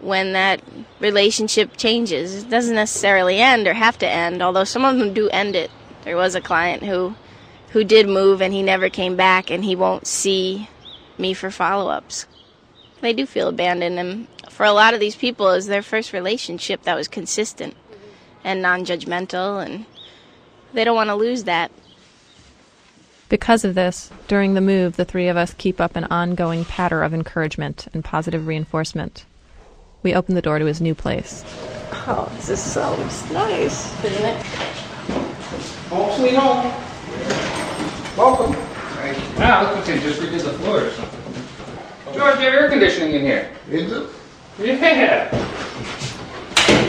when that relationship changes. It doesn't necessarily end or have to end, although some of them do end it. There was a client who who did move and he never came back and he won't see me for follow-ups. They do feel abandoned and for a lot of these people is their first relationship that was consistent and non-judgmental and they don't want to lose that. Because of this, during the move, the three of us keep up an ongoing patter of encouragement and positive reinforcement. We open the door to his new place. Oh, this is so nice, isn't it? Home sweet home. Welcome. Wow, look, you can just redid the floor or something. George, you have air conditioning in here. Is it? Yeah.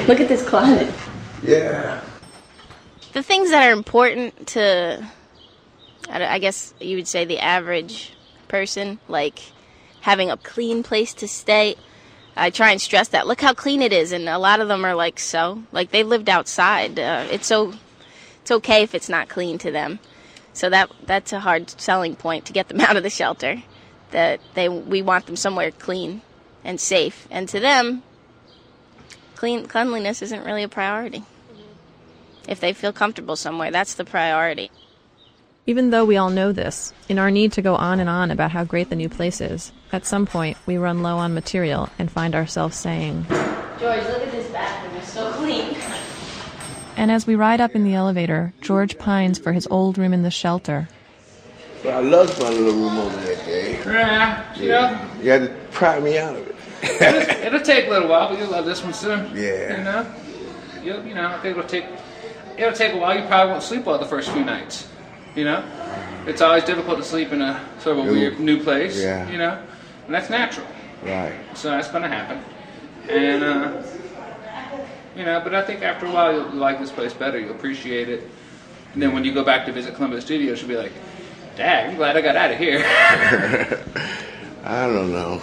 Look at this closet. Yeah. The things that are important to, I guess you would say the average person, like having a clean place to stay. I try and stress that. Look how clean it is, and a lot of them are like so. Like they lived outside. Uh, it's so, it's okay if it's not clean to them. So that that's a hard selling point to get them out of the shelter. That they we want them somewhere clean and safe, and to them, clean cleanliness isn't really a priority. If they feel comfortable somewhere, that's the priority. Even though we all know this, in our need to go on and on about how great the new place is, at some point we run low on material and find ourselves saying, George, look at this bathroom. It's so clean. and as we ride up in the elevator, George pines for his old room in the shelter. But I loved my little room over there, Dave. Yeah, you know, You had to pry me out of it. it'll, it'll take a little while, but you'll love this one soon. Yeah. You know, you'll, you know, I think it'll take, it'll take a while. You probably won't sleep well the first few nights. You know, it's always difficult to sleep in a sort of a New- weird new place. Yeah. You know, and that's natural. Right. So that's going to happen. And, uh, you know, but I think after a while you'll like this place better. You'll appreciate it. And then when you go back to visit Columbus Studios, you'll be like, Dad, I'm glad I got out of here. I don't know.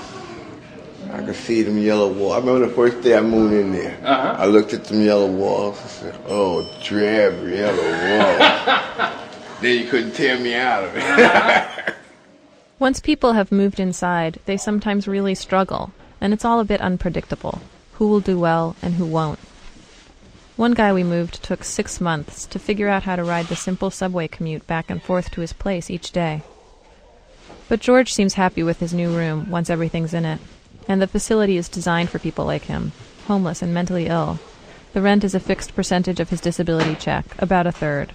I could see them yellow walls. I remember the first day I moved in there. Uh-huh. I looked at them yellow walls. I said, "Oh, drab yellow walls." then you couldn't tear me out of it. Uh-huh. Once people have moved inside, they sometimes really struggle, and it's all a bit unpredictable who will do well and who won't. One guy we moved took six months to figure out how to ride the simple subway commute back and forth to his place each day. But George seems happy with his new room once everything's in it, and the facility is designed for people like him, homeless and mentally ill. The rent is a fixed percentage of his disability check, about a third.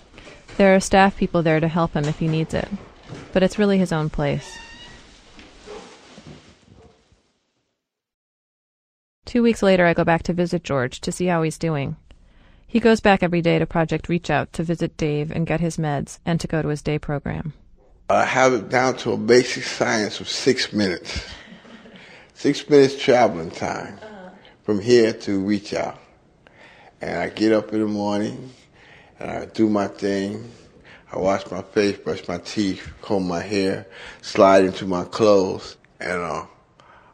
There are staff people there to help him if he needs it, but it's really his own place. Two weeks later, I go back to visit George to see how he's doing. He goes back every day to Project Reach Out to visit Dave and get his meds and to go to his day program. I have it down to a basic science of six minutes. Six minutes traveling time from here to reach out. And I get up in the morning I do my thing. I wash my face, brush my teeth, comb my hair, slide into my clothes, and uh,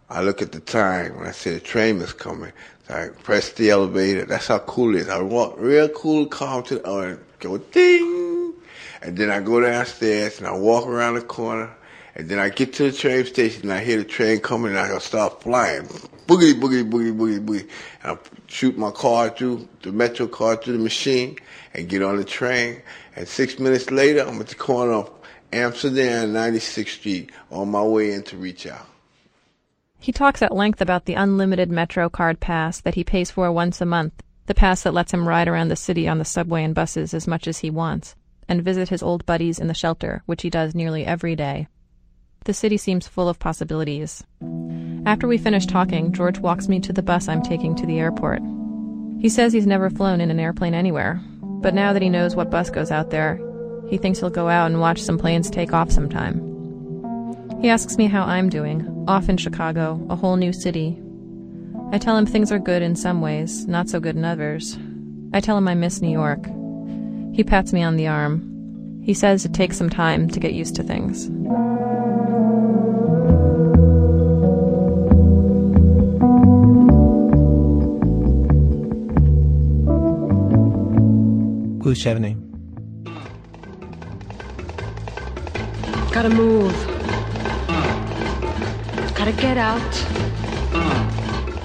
I look at the time when I see the train is coming. So I press the elevator. That's how cool it is. I walk real cool, calm to the, uh, go ding. And then I go downstairs and I walk around the corner And then I get to the train station and I hear the train coming and I start flying. Boogie, boogie, boogie, boogie, boogie. And I shoot my card through, the Metro card through the machine and get on the train. And six minutes later, I'm at the corner of Amsterdam and 96th Street on my way in to reach out. He talks at length about the unlimited Metro card pass that he pays for once a month, the pass that lets him ride around the city on the subway and buses as much as he wants, and visit his old buddies in the shelter, which he does nearly every day. The city seems full of possibilities. After we finish talking, George walks me to the bus I'm taking to the airport. He says he's never flown in an airplane anywhere, but now that he knows what bus goes out there, he thinks he'll go out and watch some planes take off sometime. He asks me how I'm doing, off in Chicago, a whole new city. I tell him things are good in some ways, not so good in others. I tell him I miss New York. He pats me on the arm. He says it takes some time to get used to things. Chevigny. Gotta move. Gotta get out.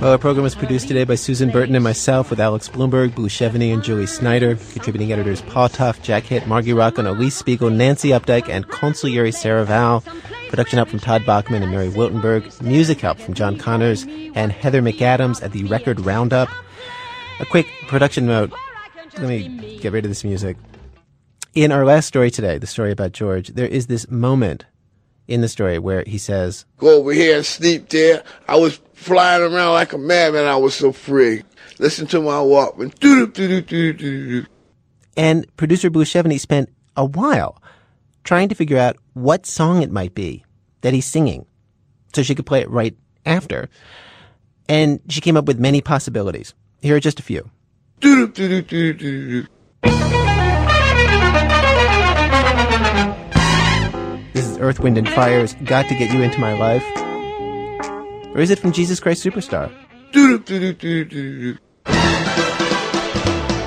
Well, our program was produced today by Susan Burton and myself with Alex Blumberg, Blue Chevigny, and Julie Snyder. Contributing editors Paul Tough, Jack Hitt, Margy Rochlin, Alix Spiegel, Nancy Updike, and consigliere Sarah Vowell. Production help from Todd Bachman and Mary Wiltenberg. Music help from John Connors and Heather McAdams at the Record Roundup. A quick production note. Let me get rid of this music. In our last story today, the story about George, there is this moment in the story where he says, Go over here and sleep there. I was flying around like a madman. I was so free. Listen to my Walkman. And producer Blue Chevigny spent a while trying to figure out what song it might be that he's singing so she could play it right after. And she came up with many possibilities. Here are just a few. This is Earth, Wind, and Fire's Got to Get You Into My Life. Or is it from Jesus Christ Superstar?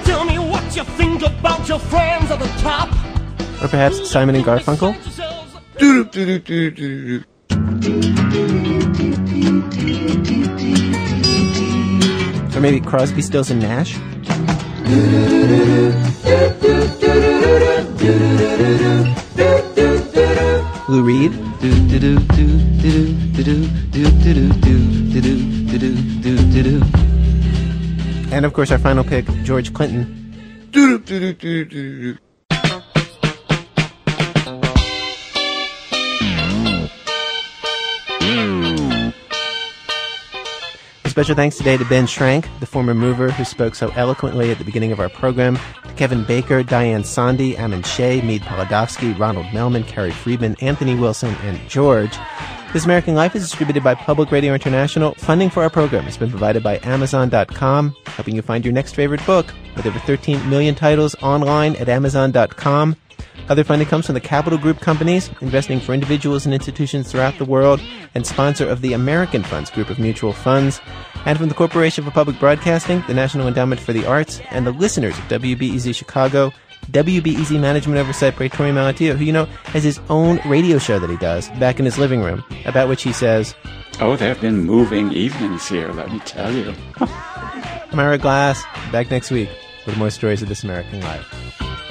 Tell me what you think about your friends at the top. Or perhaps Simon and Garfunkel? Or maybe Crosby, Stills, and Nash? Lou Reed? And of course, our final pick, George Clinton. Special thanks today to Ben Schrank, the former mover who spoke so eloquently at the beginning of our program, to Kevin Baker, Diane Sandy, Ammon Shea, Mead Polodowski, Ronald Melman, Carrie Friedman, Anthony Wilson, and George. This American Life is distributed by Public Radio International. Funding for our program has been provided by Amazon.com, helping you find your next favorite book with over 13 million titles online at Amazon.com. Other funding comes from the Capital Group companies, investing for individuals and institutions throughout the world, and sponsor of the American Funds group of mutual funds, and from the Corporation for Public Broadcasting, the National Endowment for the Arts, and the listeners of WBEZ Chicago, WBEZ Management Oversight by Torey Malatia, who you know has his own radio show that he does back in his living room, about which he says, Oh, there have been moving evenings here, let me tell you. I'm Ira Glass, back next week with more stories of this American life.